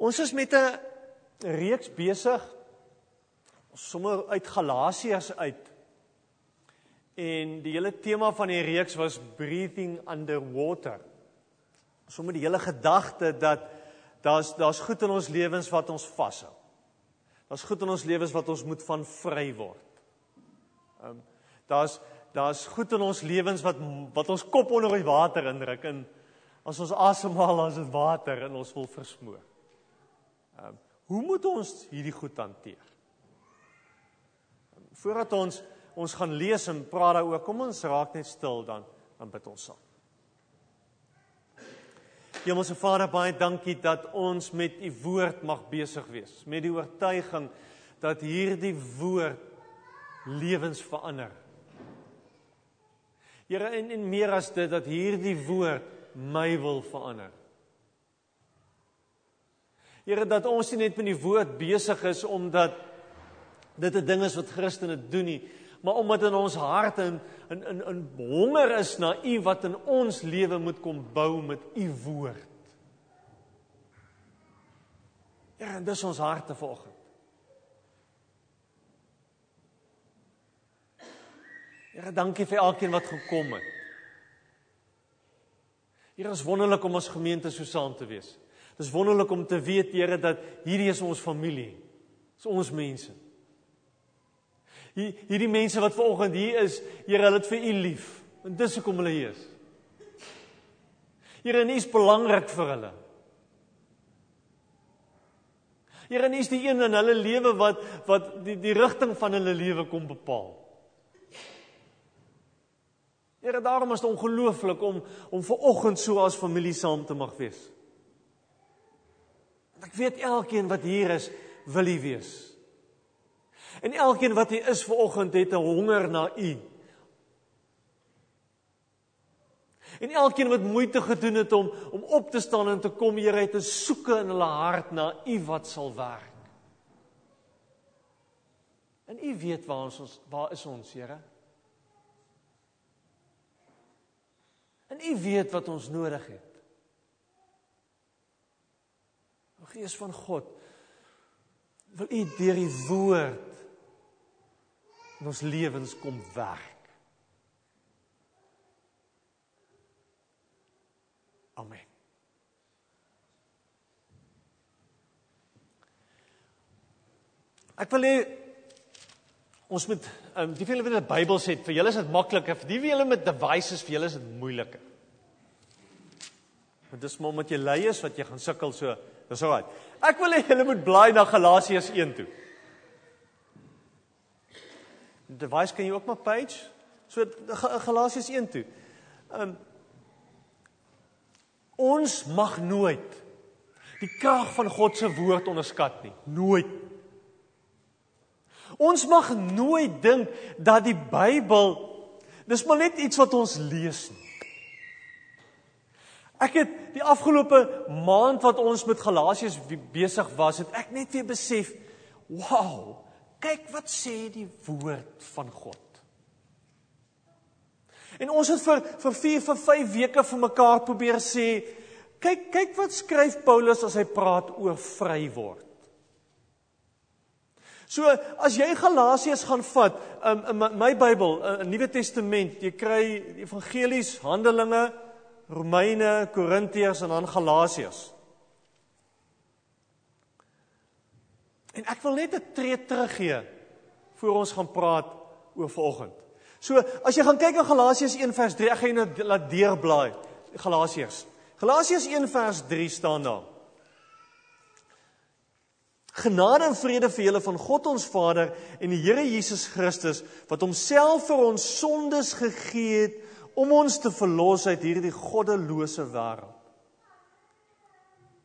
Ons is met 'n reeks besig sommer uit Galasiërs uit. En die hele tema van die reeks was breathing underwater. Sommer die hele gedagte dat daar's daar's goed in ons lewens wat ons vashou. Daar's goed in ons lewens wat ons moet van vry word. Ehm um, daar's daar's goed in ons lewens wat wat ons kop onder die water indruk en as ons asemhaal as dit water en ons wil versmoor. Ehm um, hoe moet ons hierdie goed hanteer? Voordat ons ons gaan lees en praat daaroor, kom ons raak net stil dan dan bid ons saam. Hemelse Vader, baie dankie dat ons met u woord mag besig wees, met die oortuiging dat hierdie woord lewens verander. Here en en meer as dit dat hierdie woord my wil verander. Here dat ons nie net met die woord besig is omdat dit 'n ding is wat Christene doen nie, maar omdat in ons harte in in in, in honger is na U wat in ons lewe moet kom bou met U woord. Ja, en dis ons harte vanoggend. Here, dankie vir elkeen wat gekom het. Here, is wonderlik om ons gemeente so saam te wees. Dis wonderlik om te weet, Here, dat hierdie is ons familie. Dis ons mense. Hier hierdie mense wat vanoggend hier is, Here, hulle het vir U lief. En dis hoekom hulle hier is. Here, U is belangrik vir hulle. Here, U is die een in hulle lewe wat wat die die rigting van hulle lewe kom bepaal. Here, daarom is dit ongelooflik om om ver oggend so as familie saam te mag wees. Ek weet elkeen wat hier is, wil U wees. En elkeen wat hier is vanoggend het 'n honger na U. En elkeen wat moeite gedoen het om om op te staan en te kom, Here, het 'n soeke in hulle hart na U wat sal werk. En U weet waar ons waar is ons, Here? En U weet wat ons nodig het. Gees van God, wil U deur die woord in ons lewens kom werk. Amen. Ek wil hê ons moet um, die vele wat 'n Bybel sê, vir julle is dit makliker, vir die wie julle met devices vir julle is dit moeiliker. Want dis maar omdat jy lui is wat jy gaan sukkel so. Dis alraai. Ek wil hê julle moet blaai na Galasiërs 1 toe device kan jy ook maar page so Galasiërs 1 toe. Um ons mag nooit die krag van God se woord onderskat nie. Nooit. Ons mag nooit dink dat die Bybel dis maar net iets wat ons lees nie. Ek het die afgelope maand wat ons met Galasiërs besig was, het ek net weer besef, wow, kyk wat sê die woord van God. En ons het vir vir 4 vir 5 weke vir mekaar probeer sê, kyk kyk wat skryf Paulus as hy praat oor vry word. So as jy Galasiërs gaan vat, um, in my, my Bybel, uh, 'n Nuwe Testament, jy kry evangelies, Handelinge, Romeine, Korintiërs en dan Galasiërs. En ek wil net 'n tree teruggee voor ons gaan praat oor vanoggend. So, as jy gaan kyk in Galasiërs 1 vers 3, ek gaan jou nou laat deurblaai. Galasiërs. Galasiërs 1 vers 3 staan daar. Genade en vrede vir julle van God ons Vader en die Here Jesus Christus wat homself vir ons sondes gegee het om ons te verlos uit hierdie goddelose wêreld.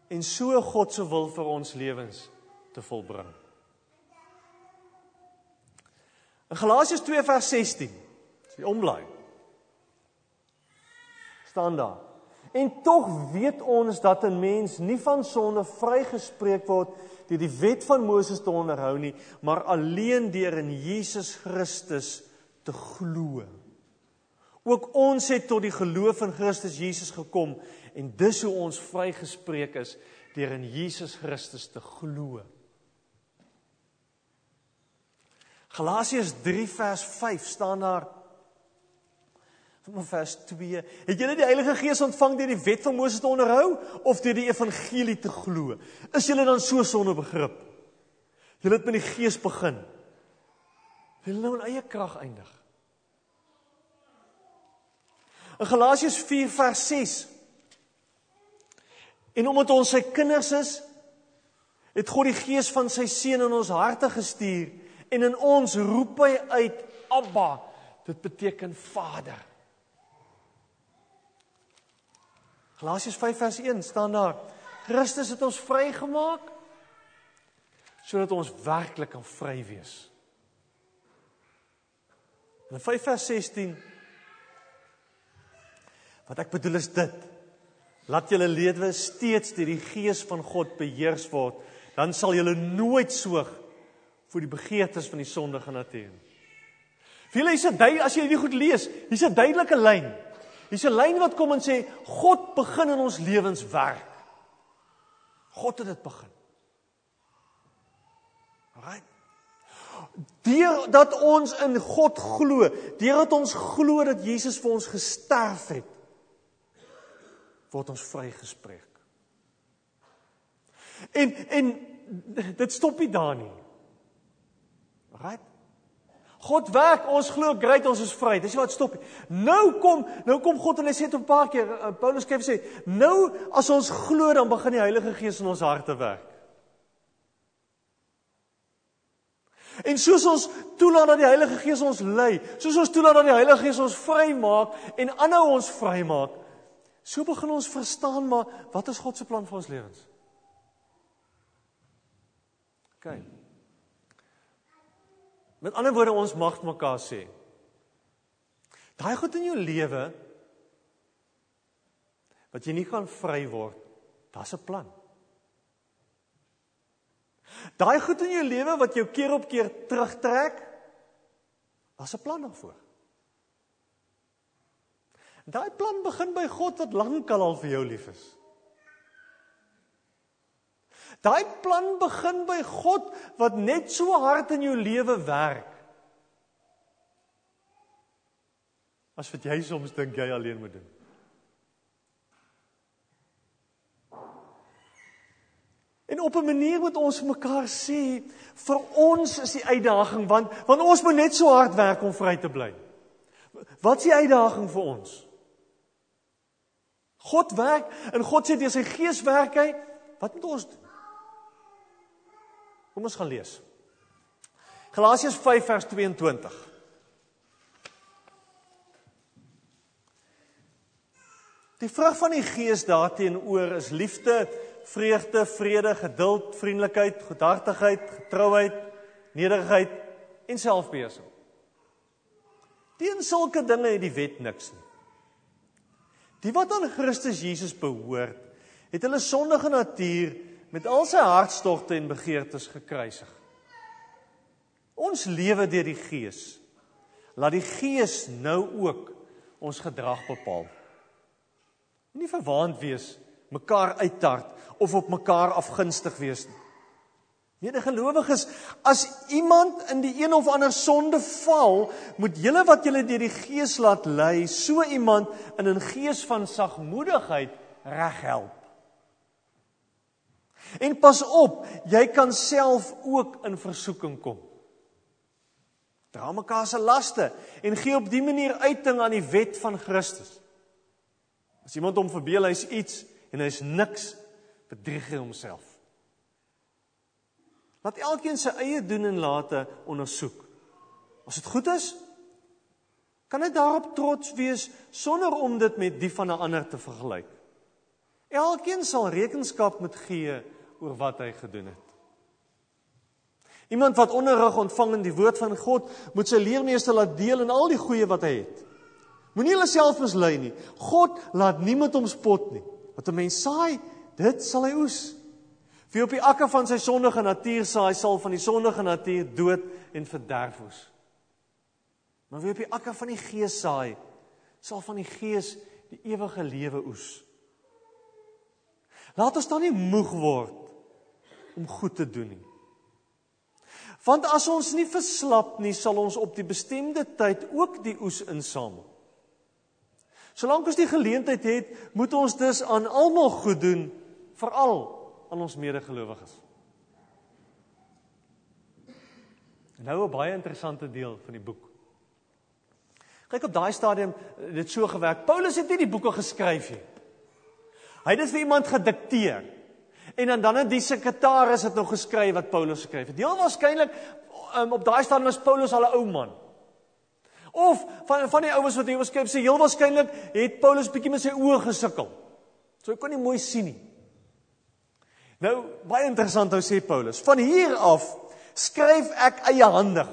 En so God se wil vir ons lewens te volbring. In Galasiërs 2 vers 16, as jy omblaai, staan daar: En tog weet ons dat 'n mens nie van sonde vrygespreek word deur die wet van Moses te onderhou nie, maar alleen deur in Jesus Christus te glo. Ook ons het tot die geloof in Christus Jesus gekom en dis hoe ons vrygespreek is deur in Jesus Christus te glo. Galasiërs 3 vers 5 staan daar van vers 2. Het julle die Heilige Gees ontvang deur die wet van Moses te onderhou of deur die evangelie te glo? Is julle dan so sonder begrip? Julle het met die Gees begin. Wil nou in eie krag eindig. In Galasiërs 4 vers 6 En omdat ons sy kinders is, het God die gees van sy seun in ons harte gestuur en in ons roep hy uit Abba. Dit beteken Vader. Galasiërs 5 vers 1 staan daar: Christus het ons vrygemaak sodat ons werklik kan vry wees. In 5 vers 16 Wat ek bedoel is dit. Laat julle lewe steeds deur die gees van God beheers word, dan sal julle nooit soog vir die begeertes van die sondige natuur nie. Vir julle is dit as jy hierdie goed lees, hier's 'n duidelike lyn. Hier's 'n lyn wat kom en sê God begin in ons lewens werk. God het dit begin. Alraai. Deur dat ons in God glo, deur dat ons glo dat Jesus vir ons gesterf het, word ons vrygespreek. En en dit stop nie daar nie. Right? God werk, ons glo great, ons is vry. Dis wat stop. Nou kom, nou kom God en hy sê dit 'n paar keer. Uh, Paulus skryf sê, nou as ons glo, dan begin die Heilige Gees in ons harte werk. En soos ons toelaat dat die Heilige Gees ons lei, soos ons toelaat dat die Heilige Gees ons vrymaak en aanhou ons vrymaak, So begin ons verstaan maar wat is God se plan vir ons lewens? OK. Met ander woorde ons mag mekaar sê. Daai goed in jou lewe wat jy nie kan vry word, daar's 'n plan. Daai goed in jou lewe wat jou keer op keer terugtrek, daar's 'n plan daarvoor. Daai plan begin by God wat lankal al vir jou lief is. Daai plan begin by God wat net so hard in jou lewe werk. As wat jy soms dink jy alleen moet doen. En op 'n manier moet ons mekaar sê vir ons is die uitdaging want want ons moet net so hard werk om vry te bly. Wat is die uitdaging vir ons? God werk en God sê deur sy gees werk hy. Wat moet ons doen? Kom ons gaan lees. Galasiërs 5 vers 22. Die vrug van die gees daarteenoor is liefde, vreugde, vrede, geduld, vriendelikheid, goedhartigheid, getrouheid, nederigheid en selfbeheersing. Teen sulke dinge het die wet niks nie. Die wat aan Christus Jesus behoort, het hulle sondige natuur met al sy hartstogte en begeertes gekruisig. Ons lewe deur die Gees. Laat die Gees nou ook ons gedrag bepaal. Nie verwaand wees, mekaar uittart of op mekaar afgunstig wees nie. Medegelowiges, as iemand in die een of ander sonde val, moet julle wat julle deur die Gees laat lei, so iemand in 'n gees van sagmoedigheid reghelp. En pas op, jy kan self ook in versoeking kom. Dra mekaar se laste en gee op dië manier uiting aan die wet van Christus. As iemand hom verbeel hy's iets en hy's niks, bedrieg hy homself. Laat elkeen sy eie doen en late ondersoek. As dit goed is, kan hy daarop trots wees sonder om dit met die van 'n ander te vergelyk. Elkeen sal rekenskap moet gee oor wat hy gedoen het. Iemand wat onderrig ontvang in die woord van God, moet sy leermeester laat deel in al die goeie wat hy het. Moenie hulle self mislei nie. God laat niemand hom spot nie. Wat 'n mens saai, dit sal hy oes. Wie op die akker van sy sondige natuur saai, sal van die sondige natuur dood en verderf oes. Maar wie op die akker van die gees saai, sal van die gees die ewige lewe oes. Laat ons dan nie moeg word om goed te doen nie. Want as ons nie verslap nie, sal ons op die bestemde tyd ook die oes insamel. Solank ons die geleentheid het, moet ons dus aan almal goed doen, veral aan ons medegelowiges. Nou 'n baie interessante deel van die boek. Kyk op daai stadium dit so gewerk. Paulus het nie die boeke geskryf nie. Hy het dit vir iemand gedikteer. En dan dan het die sekretaris dit nog geskryf wat Paulus geskryf het. Heel waarskynlik um, op daai stadium was Paulus al 'n ou man. Of van van die ouens wat hier beskryf sê heel waarskynlik het Paulus bietjie met sy oë gesukkel. So hy kon nie mooi sien nie. Nou baie interessant hoe sê Paulus. Van hier af skryf ek eiehandig.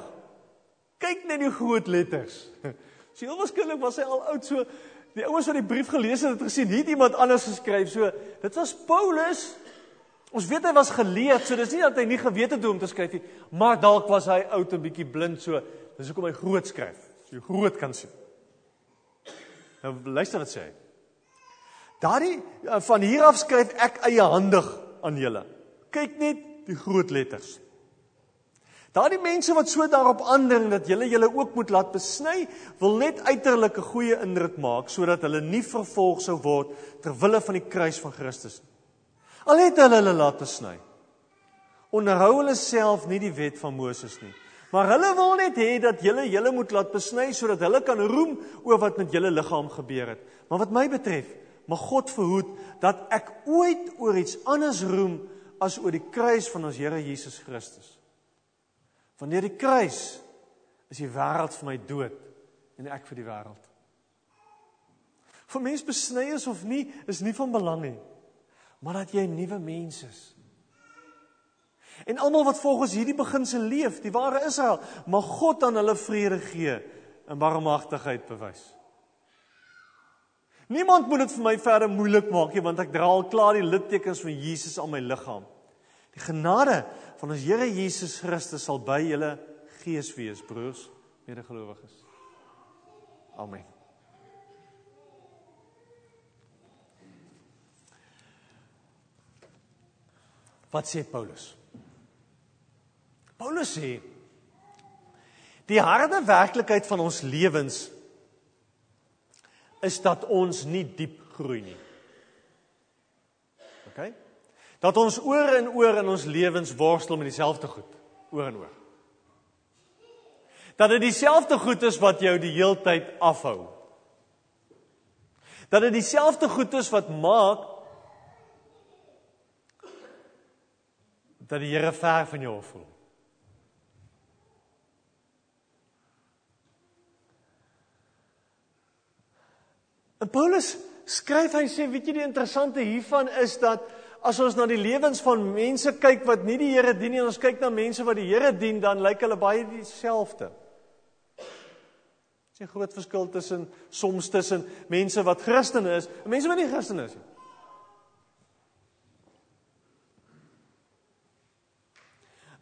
Kyk net die groot letters. So heel waarskynlik was hy al oud so die ouens wat die brief gelees het het gesien hier iemand anders geskryf. So dit was Paulus Ons weet hy was geleerd, so dis nie dat hy nie geweet het hoe om te skryf nie, maar dalk was hy oud en bietjie blind so. Dis hoekom hy groot skryf. So jy groot kan sien. Nou luister wat sê hy. Daardie eh, van hier af skryf ek eiehandig aan julle. Kyk net die groot letters. Daardie mense wat so daarop aandring dat julle julle ook moet laat besny, wil net uiterlik 'n goeie indruk maak sodat hulle nie vervolg sou word ter wille van die kruis van Christus nie. Al het hulle hulle laat besny. Onderhou hulle self nie die wet van Moses nie. Maar hulle wil net hê dat julle julle moet laat besny sodat hulle kan roem oor wat met julle liggaam gebeur het. Maar wat my betref, mag God verhoed dat ek ooit oor iets anders roem as oor die kruis van ons Here Jesus Christus. Wanneer die kruis is die wêreld vir my dood en ek vir die wêreld. Vir mens besny is of nie is nie van belang nie maar dat jy 'n nuwe mens is. En almal wat volgens hierdie beginsel leef, die ware Israel, mag God aan hulle vrede gee en barmhartigheid bewys. Niemand moet dit vir my verder moeilik maak nie want ek dra al klaar die littekens van Jesus aan my liggaam. Die genade van ons Here Jesus Christus sal by julle gees wees, broers, medegelowiges. Amen. Wat sê Paulus? Paulus sê die harde werklikheid van ons lewens is dat ons nie diep groei nie. OK? Dat ons oor en oor in ons lewens worstel met dieselfde goed, oor en oor. Dat dit dieselfde goed is wat jou die heeltyd afhou. Dat dit dieselfde goed is wat maak dat die Here ver van jou voel. En Paulus skryf hy sê weet jy die interessante hiervan is dat as ons na die lewens van mense kyk wat nie die Here dien nie en ons kyk na mense wat die Here dien dan lyk hulle baie dieselfde. Dis 'n groot verskil tussen soms tussen mense wat Christene is en mense wat nie Christene is nie.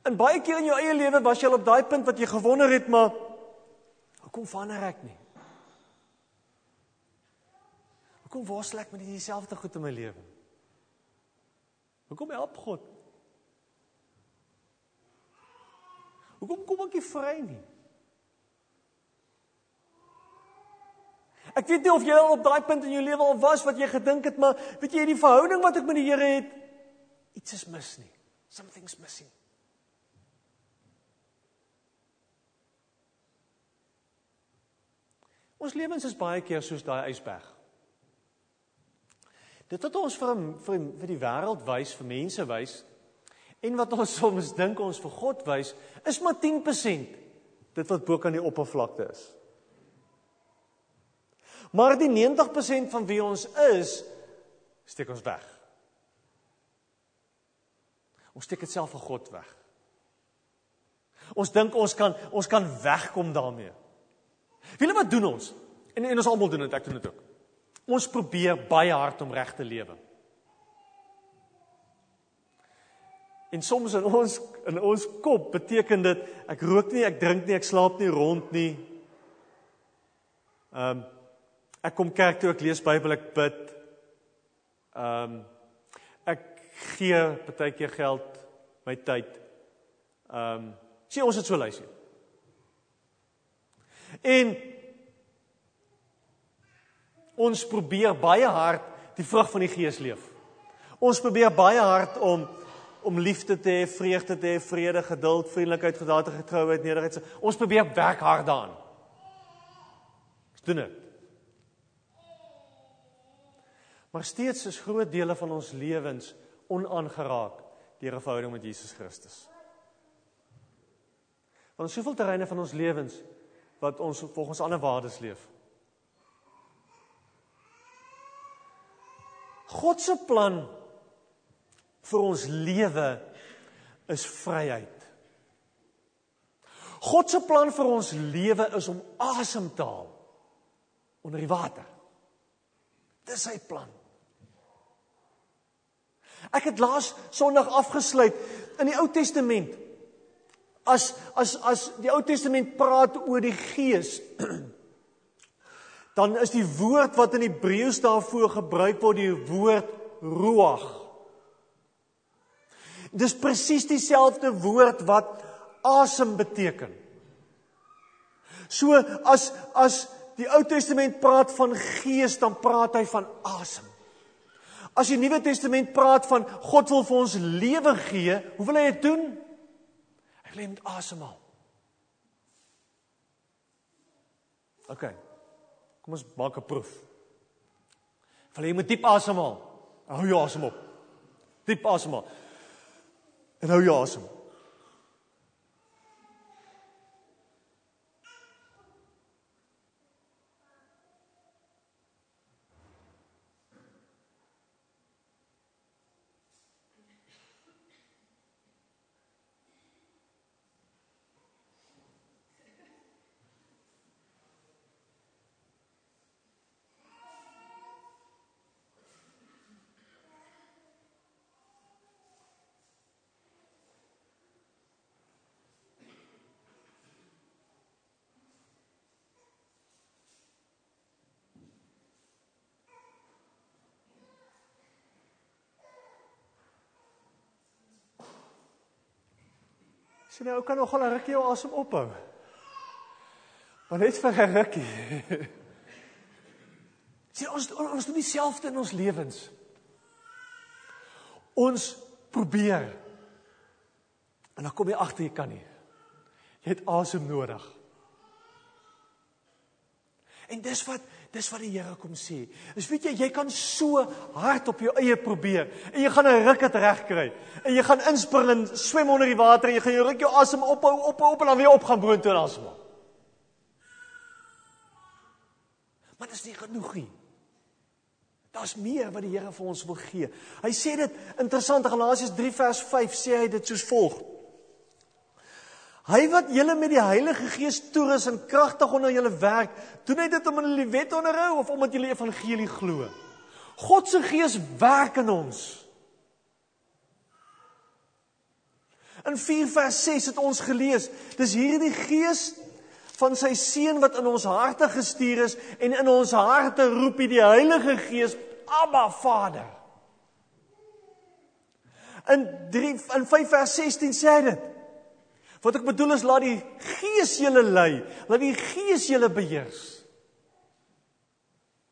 In baie keer in jou eie lewe was jy al op daai punt wat jy gewonder het, maar hoekom verander ek nie? Hoekom worstel ek met dieselfde goed in my lewe? Hoekom help God? Hoekom kom ek nie vry nie? Ek weet nie of jy al op daai punt in jou lewe al was wat jy gedink het, maar weet jy, die verhouding wat ek met die Here het, iets is mis nie. Something's missing. Ons lewens is baie keer soos daai ysberg. Dit wat ons vir vir vir die wêreld wys, vir mense wys en wat ons soms dink ons vir God wys, is maar 10% dit wat bo kan die oppervlakte is. Maar die 90% van wie ons is, steek ons weg. Ons steek dit self vir God weg. Ons dink ons kan ons kan wegkom daarmee. Wiele wat doen ons? En en ons almal doen dit, ek doen dit ook. Ons probeer baie hard om reg te lewe. En soms in ons in ons kop beteken dit ek rook nie, ek drink nie, ek slaap nie rond nie. Ehm um, ek kom kerk toe, ek lees Bybel, ek bid. Ehm um, ek gee baie keer geld, my tyd. Ehm um, sien ons het so lysie. En ons probeer baie hard die vrug van die Gees leef. Ons probeer baie hard om om liefde te hê, vreugde te hê, vrede, geduld, vriendelikheid, gedatigheid, getrouheid, nederigheid. Ons probeer werk hard daaraan. Ons doen dit. Maar steeds is groot dele van ons lewens onaangeraak deur 'n verhouding met Jesus Christus. Want ons soveel terreine van ons lewens wat ons volgens ander waardes leef. God se plan vir ons lewe is vryheid. God se plan vir ons lewe is om asem te haal onder die water. Dis sy plan. Ek het laas Sondag afgesluit in die Ou Testament. As as as die Ou Testament praat oor die Gees, dan is die woord wat in Hebreëus daarvoor gebruik word die woord ruach. Dis presies dieselfde woord wat asem beteken. So as as die Ou Testament praat van gees, dan praat hy van asem. As die Nuwe Testament praat van God wil vir ons lewe gee, hoe wil hy dit doen? Hy wil met asemhaal. OK. Kom ons maak 'n proef. Wil jy met diep asemhaal? Hou jou asem op. Diep asemhaal. En hou jou asem. Sien jy, ou kan nogal 'n rukkie jou asem ophou. Maar net vir 'n rukkie. Sien ons ons doen dieselfde in ons lewens. Ons probeer. En dan kom jy agter jy kan nie. Jy het asem nodig. En dis wat dis wat die Here kom sê. Dis weet jy jy kan so hard op jou eie probeer en jy gaan 'n ruk dit reg kry. En jy gaan inspring en swem onder die water en jy gaan jou ruk jou asem ophou op op en dan weer op gaan boontoe en asemhaal. Maar dit is nie genoeg nie. Daar's meer wat die Here vir ons wil gee. Hy sê dit interessant in Galasiërs 3 vers 5 sê hy dit soos volg. Hy wat julle met die Heilige Gees toerus en kragtig onder julle werk, doen hy dit om hulle wet onderhou of omdat julle evangelie glo? God se Gees werk in ons. In 4 vers 6 het ons gelees, dis hierdie Gees van sy seun wat in ons harte gestuur is en in ons harte roep hy die Heilige Gees, Abba Vader. In 3 in 5 vers 16 sê hy dit. Wat ek bedoel is laat die Gees julle lei, laat die Gees julle beheers.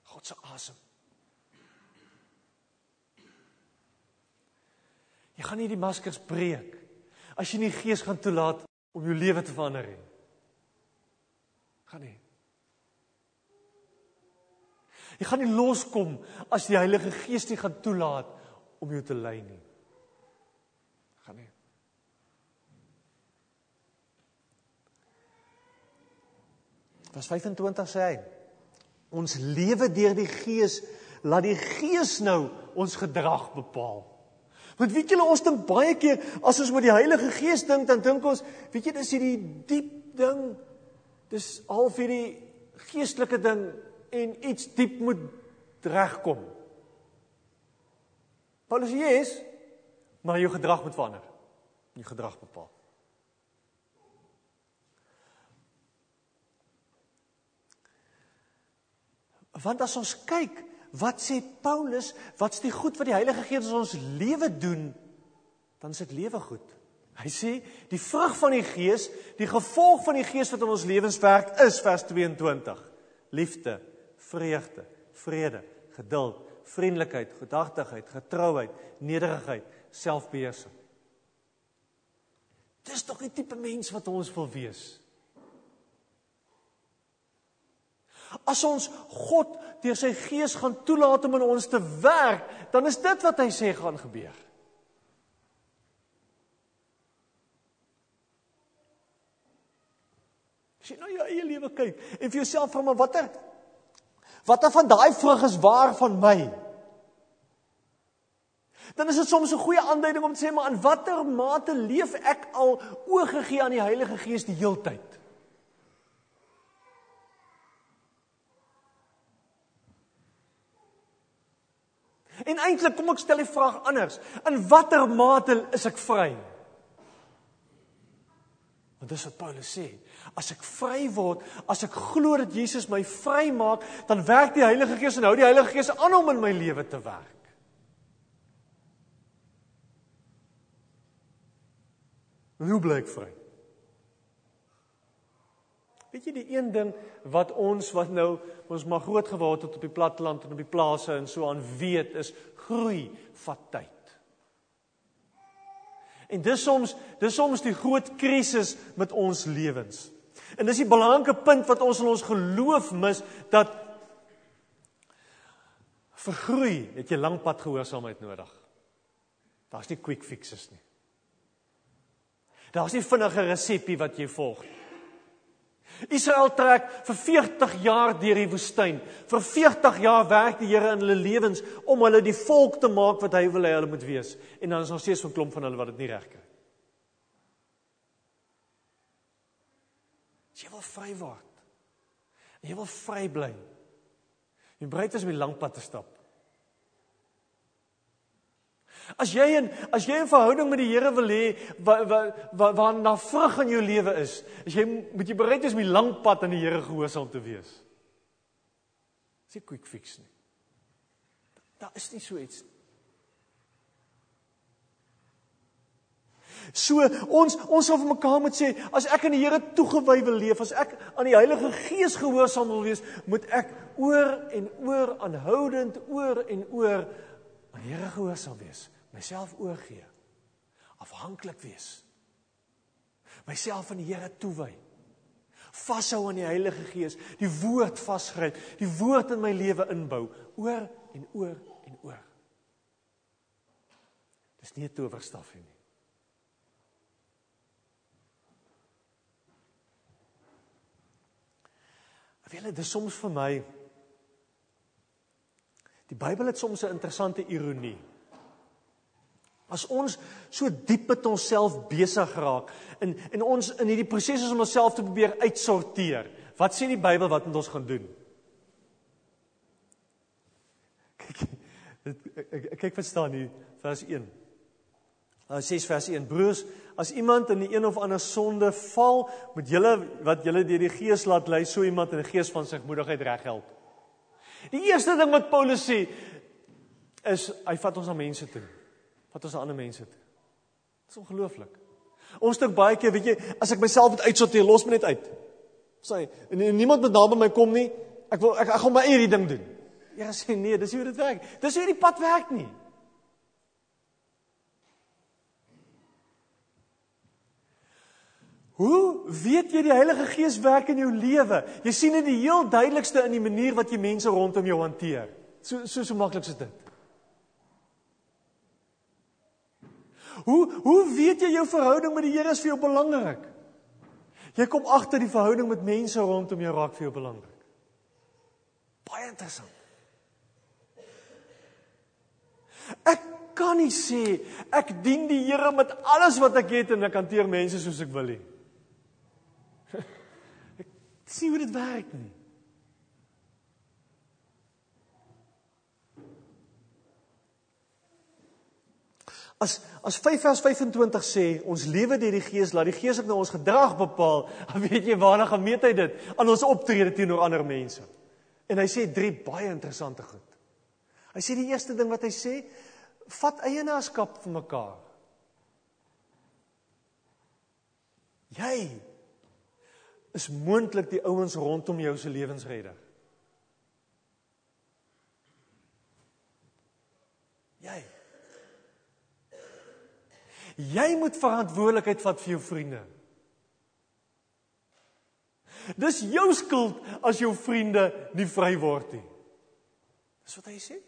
God se asem. Jy gaan nie die maskers breek as jy nie Gees gaan toelaat om jou lewe te verander nie. Gaan nie. Jy gaan nie loskom as die Heilige Gees nie gaan toelaat om jou te lei nie. Vers 25 sê hy: Ons lewe deur die Gees, laat die Gees nou ons gedrag bepaal. Want weet julle ons dink baie keer as ons met die Heilige Gees dink, dan dink ons, weet jy, dis hierdie diep ding. Dis half hierdie geestelike ding en iets diep moet regkom. Paulus sê, "Yes, maar jou gedrag moet verander. Jou gedrag bepaal." Want as ons kyk wat sê Paulus, wat's die goed wat die Heilige Gees in ons lewe doen, dan is dit lewe goed. Hy sê die vrug van die Gees, die gevolg van die Gees wat in ons lewens werk is vers 22. Liefde, vreugde, vrede, geduld, vriendelikheid, gedagtigheid, getrouheid, nederigheid, selfbeheersing. Dis tog die tipe mens wat ons wil wees. As ons God deur sy gees gaan toelaat om in ons te werk, dan is dit wat hy sê gaan gebeur. As jy nou jou eie lewe kyk en vir jouself vra maar watter watter van daai vrug is waar van my? Dan is dit soms 'n goeie aanduiding om te sê maar in watter mate leef ek al oorgegee aan die Heilige Gees die heeltyd? En eintlik kom ek stel die vraag anders. In watter mate is ek vry? Want dis wat Paulus sê. As ek vry word, as ek glo dat Jesus my vry maak, dan werk die Heilige Gees en hou die Heilige Gees aan om in my lewe te werk. Hoe bly ek vry? Weet jy die een ding wat ons wat nou ons maar groot geword het op die platteland en op die plase en so aan weet is groei vat tyd. En dis soms dis soms die groot krisis met ons lewens. En dis die belangrike punt wat ons in ons geloof mis dat vir groei het jy lank pad gehoorsaamheid nodig. Daar's nie quick fixes nie. Daar's nie vinnige resepie wat jy volg nie. Israel trek vir 40 jaar deur die woestyn. Vir 40 jaar werk die Here in hulle lewens om hulle die volk te maak wat hy wil hê hulle moet wees. En dan is nog steeds 'n klomp van hulle wat dit nie reg kry. Jy wil vry word. Jy wil vry bly. Jy bereid is om die lang pad te stap. As jy in as jy 'n verhouding met die Here wil hê waar waar waar na vrug in jou lewe is, as jy moet jy bereid is om die lang pad aan die Here gehoorsaam te wees. Dis nie quick fix nie. Daar is nie so iets nie. So ons ons sal vir mekaar moet sê as ek aan die Here toegewy wil leef, as ek aan die Heilige Gees gehoorsaam wil wees, moet ek oor en oor aanhoudend oor en oor aan die Here gehoorsaam wees myself oorgee. Afhanklik wees. Myself aan die Here toewy. Vashou aan die Heilige Gees, die woord vasgryp, die woord in my lewe inbou, oor en oor en oor. Dis nie 'n towerstaf nie. Wille, dis soms vir my Die Bybel het soms 'n interessante ironie. As ons so diep met onsself besig raak en en ons in hierdie proses is om onsself te probeer uitsorteer. Wat sê die Bybel wat moet ons gaan doen? Kyk ek kyk verstaan hier vers 1. Uh 6 vers 1. Broers, as iemand in een of ander sonde val, moet julle wat julle deur die Gees laat lei, so iemand in die gees van sigmoedigheid reghelp. Die eerste ding wat Paulus sê is hy vat ons na mense toe wat ons aan ander mense toe. Dit is ongelooflik. Ons dink baie keer, weet jy, as ek myself moet uitsorteer, los my net uit. Sê, en, en niemand moet naby my kom nie. Ek wil ek, ek gaan my eie ding doen. Ja, sê nee, dis hoe dit werk. Dis hoe die pad werk nie. Hoe weet jy die Heilige Gees werk in jou lewe? Jy sien dit die heel duidelikste in die manier wat jy mense rondom jou hanteer. So so so maklik is dit. Hoe hoe weet jy jou verhouding met die Here is vir jou belangrik? Jy kom agter die verhouding met mense rondom jou raak vir jou belangrik. Baie interessant. Ek kan nie sê ek dien die Here met alles wat ek het en ek hanteer mense soos ek wil nie. Ek sien hoe dit werk nie. As as 5 vers 25 sê ons lewe deur die Gees, laat die Gees ook nou ons gedrag bepaal, dan weet jy waarna gemeet hy dit aan ons optrede teenoor ander mense. En hy sê drie baie interessante goed. Hy sê die eerste ding wat hy sê, vat eienaarskap vir mekaar. Jy is moontlik die ouens rondom jou se lewensredder. Jy Jy moet verantwoordelikheid vat vir jou vriende. Dis jou skuld as jou vriende nie vry word nie. Dis wat hy sê.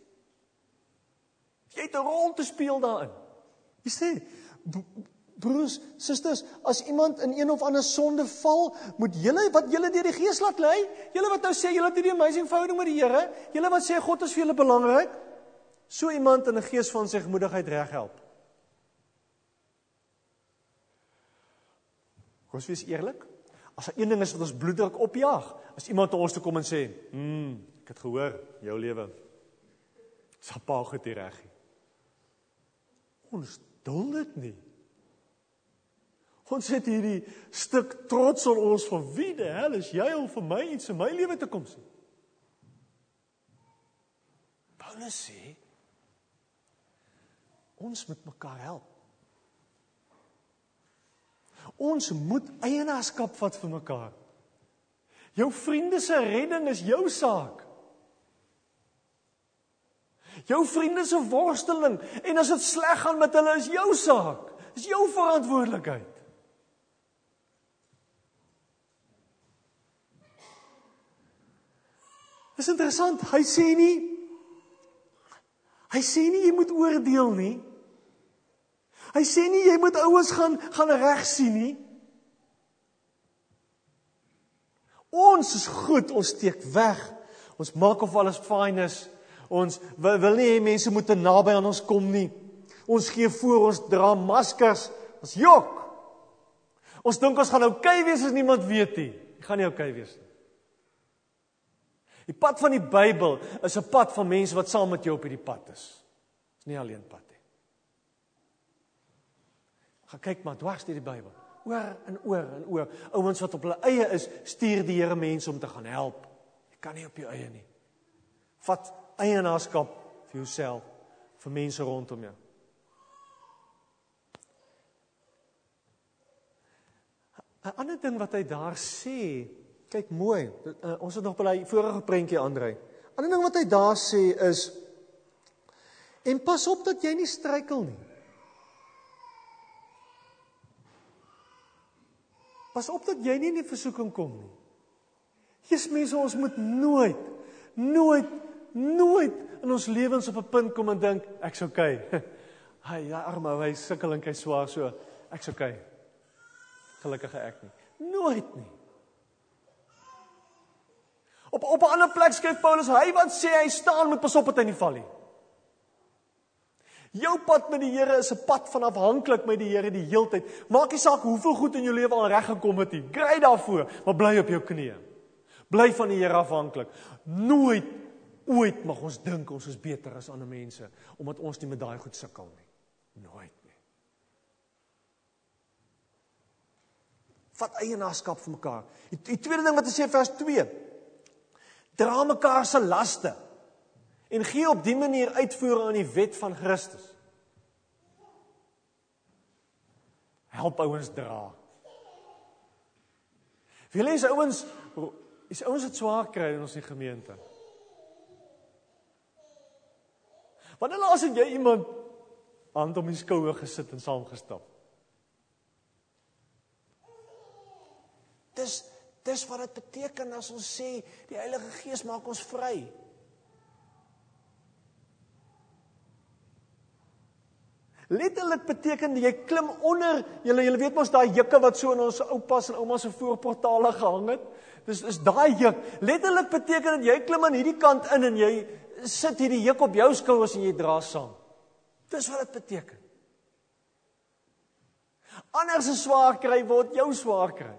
Jy het 'n rol te speel daarin. Jy sê broers, susters, as iemand in een of ander sonde val, moet julle wat julle deur die Gees laat lei, julle wat nou sê julle het hierdie amazing verhouding met die Here, julle wat sê God is vir julle belangrik, so iemand in 'n gees van segmoedigheid reghelp. Kom ons wees eerlik. As daar een ding is wat ons bloeddruk opjaag, as iemand ons toe kom en sê, "Hm, ek het gehoor jou lewe Sapa goed hier reg. Ons dul dit nie. Ons het hierdie stuk trots op ons van wie die hel is jy om vir my iets in my lewe te kom sien. Paulus sê ons moet mekaar help. Ons moet eienaarskap vat vir mekaar. Jou vriende se redding is jou saak. Jou vriende se worsteling en as dit sleg gaan met hulle is jou saak. Dis jou verantwoordelikheid. Dis interessant, hy sê nie hy sê nie jy moet oordeel nie. Hy sê nie jy moet ouens gaan gaan reg sien nie. Ons is goed, ons steek weg. Ons maak of alles fyn is. Ons wil, wil nie hê mense moet naby aan ons kom nie. Ons gee voor ons dra maskers. Ons jok. Ons dink ons gaan oukei okay wees as niemand weet nie. Jy gaan nie oukei okay wees nie. Die pad van die Bybel is 'n pad van mense wat saam met jou op hierdie pad is. Dis nie alleen pad. Gaan kyk maar dwars deur die Bybel. Oor en oor en oor. Ouens wat op hulle eie is, stuur die Here mense om te gaan help. Jy kan nie op jou eie nie. Vat eienaarskap vir jouself, vir mense rondom jou. 'n Ander ding wat hy daar sê, kyk mooi. Uh, ons het nog by die vorige prentjie aandry. 'n Ander ding wat hy daar sê is en pas op dat jy nie struikel nie. Pas op dat jy nie in die versoeking kom nie. Jesus mense, ons moet nooit nooit nooit in ons lewens op 'n punt kom en dink ek's okay. Hy ja arme, hy sukkel en hy swaar so. Ek's okay. Gelukkige ek nie. Nooit nie. Op op 'n ander plek skryf Paulus, hy wat sê hy staan moet pas op dat hy nie val nie. Jou pad met die Here is 'n pad van afhanklik met die Here die heeltyd. Maak nie saak hoeveel goed in jou lewe al reg gekom het nie. Kry daarvoor, maar bly op jou knieë. Bly van die Here afhanklik. Nooit ooit mag ons dink ons is beter as ander mense omdat ons nie met daai goed sukkel nie. Nooit nie. Vat eienaarskap vir mekaar. Die, die tweede ding wat hy sê vers 2. Dra mekaar se laste en gee op dië manier uitvoering aan die wet van Christus. Help ouens dra. Wie lees ouens is ouens wat swaar kry in ons gemeente? Wanneer laas het jy iemand hand om die skouer gesit en saamgestap? Dis dis wat dit beteken as ons sê die Heilige Gees maak ons vry. Letterlik beteken jy klim onder, jy jy weet mos daai jukke wat so in ons oupas en oumas se voorportale gehang het. Dis is daai juk. Letterlik beteken dit jy klim aan hierdie kant in en jy sit hierdie juk op jou skouers en jy dra saam. Dis wat dit beteken. Anders se swaar kry word jou swaar kry.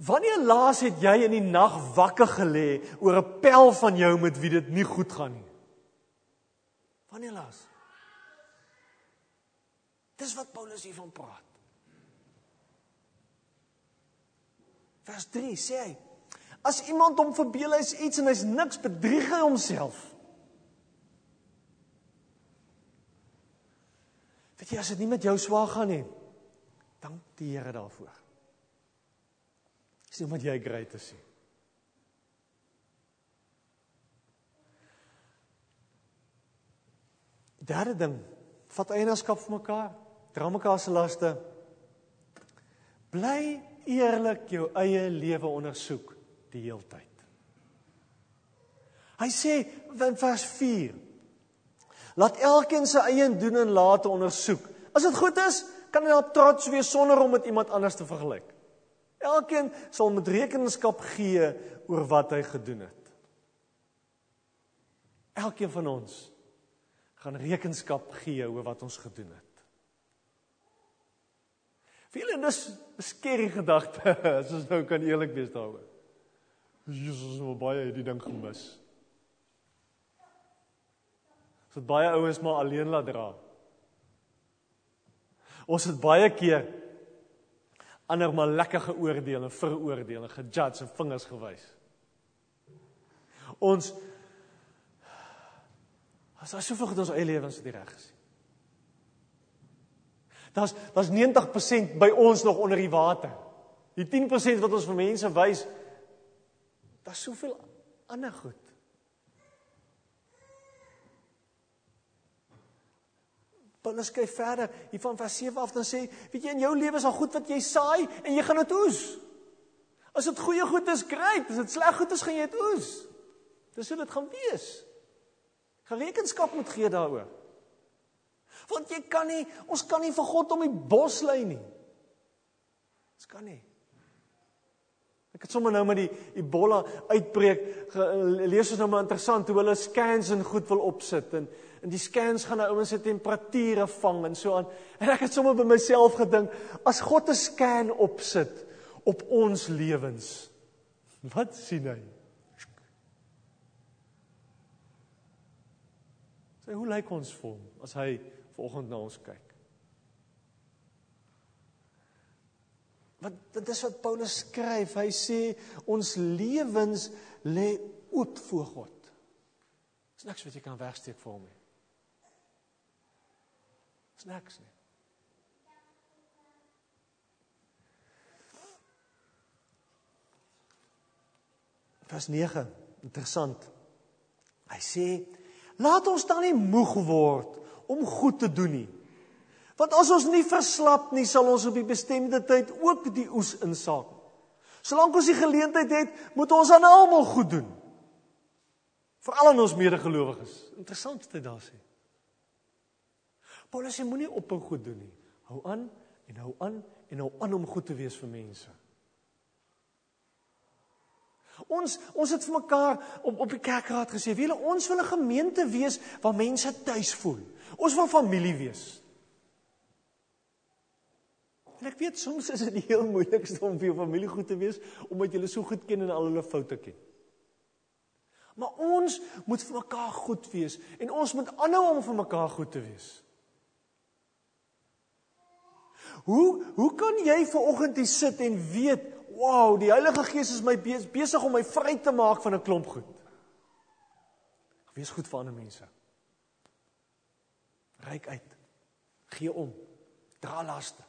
Wanneer laas het jy in die nag wakker gelê oor 'n pel van jou met wie dit nie goed gaan nie? Wanneer laas? Dis wat Paulus hiervan praat. Vers 3 sê hy: As iemand hom verbeel hy's iets en hy's niks, bedrieg hy homself. Weet jy as dit nie met jou swaar gaan nie, dank die Here daarvoor. Dis nie omdat jy great is nie. Derde ding, vat eienaarskap vir mekaar. Dra mekaar se laste. Bly eerlik jou eie lewe ondersoek die heeltyd. Hy sê in vers 4: Laat elkeen sy eie doen en late ondersoek. As dit goed is, kan hy op trots wees sonder om met iemand anders te vergelyk. Elkeen sal met rekenskap gee oor wat hy gedoen het. Elkeen van ons gaan rekenskap gee oor wat ons gedoen het. Vir julle is 'n skerry gedagte as ons nou kan eerlik wees daaroor. Jesus, het baie hierdie ding gemis. Ons het baie ouens maar alleen laat dra. Ons het baie keer ander maar lekker geoordeel en veroordeel en gejudge en vingers gewys. Ons as daar soveel goed ons eie lewens het reg gesien. Daar's daar's 90% by ons nog onder die water. Die 10% wat ons vir mense wys, daar's soveel ander goed. Paulus skryf verder hier van vers 7 af dan sê, weet jy in jou lewe is al goed wat jy saai en jy gaan dit oes. As dit goeie goed is, great. As dit sleg goed is, gaan jy dit oes. Dis hoe dit gaan wees. Gerekenskap moet gee daaroor. Want jy kan nie, ons kan nie vir God om die bos lei nie. Ons kan nie. Ek het sommer nou met die Ebola uitbreek lees ons nou maar interessant hoe hulle scans en goed wil opsit en en die scans gaan nou ouens se temperature vang en so aan. En ek het sommer by myself gedink, as God 'n scan opsit op ons lewens, wat sien hy? Sê hoe lyk ons vir hom as hy vanoggend na ons kyk? Wat dit is wat Paulus skryf. Hy sê ons lewens lê oop voor God. Dis niks wat jy kan wegsteek vir hom nie. Dis niks nie. Vers 9, interessant. Hy sê laat ons dan nie moeg word om goed te doen nie. Want as ons nie verslap nie, sal ons op die bestemde tyd ook die oes insaak. Solank ons die geleentheid het, moet ons aan almal goed doen. Veral aan ons medegelowiges. Interessant wat hy daar sê. Paulus sê moenie ophou goed doen nie. Hou aan en hou aan en hou aan om goed te wees vir mense. Ons ons het vir mekaar op op die kerkraad gesê, "Wiele, ons wil 'n gemeente wees waar mense tuis voel. Ons wil familie wees." En ek weet soms is dit die heel moeilikste om vir jou familie goed te wees omdat jy hulle so goed ken en al hulle foute ken. Maar ons moet vir mekaar goed wees en ons moet aanhou om vir mekaar goed te wees. Hoe hoe kan jy ver oggend hier sit en weet, wow, die Heilige Gees is my besig om my vry te maak van 'n klomp goed. Wees goed vir ander mense. Ryk uit. Gee om. Dra laste.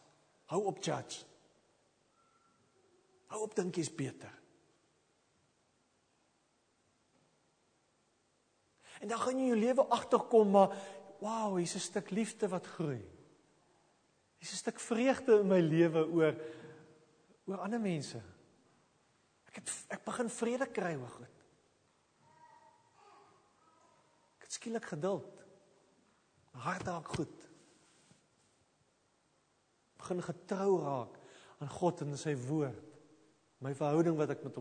Hou op judge. Hou op dink jy's beter. En dan gaan jy in jou lewe agterkom maar wow, hier's 'n stuk liefde wat groei. Hier's 'n stuk vreugde in my lewe oor oor ander mense. Ek het ek begin vrede kry oor goed. Ek het skielik geduld. My hart raak goed begin getrou raak aan God en sy woord. My verhouding wat ek met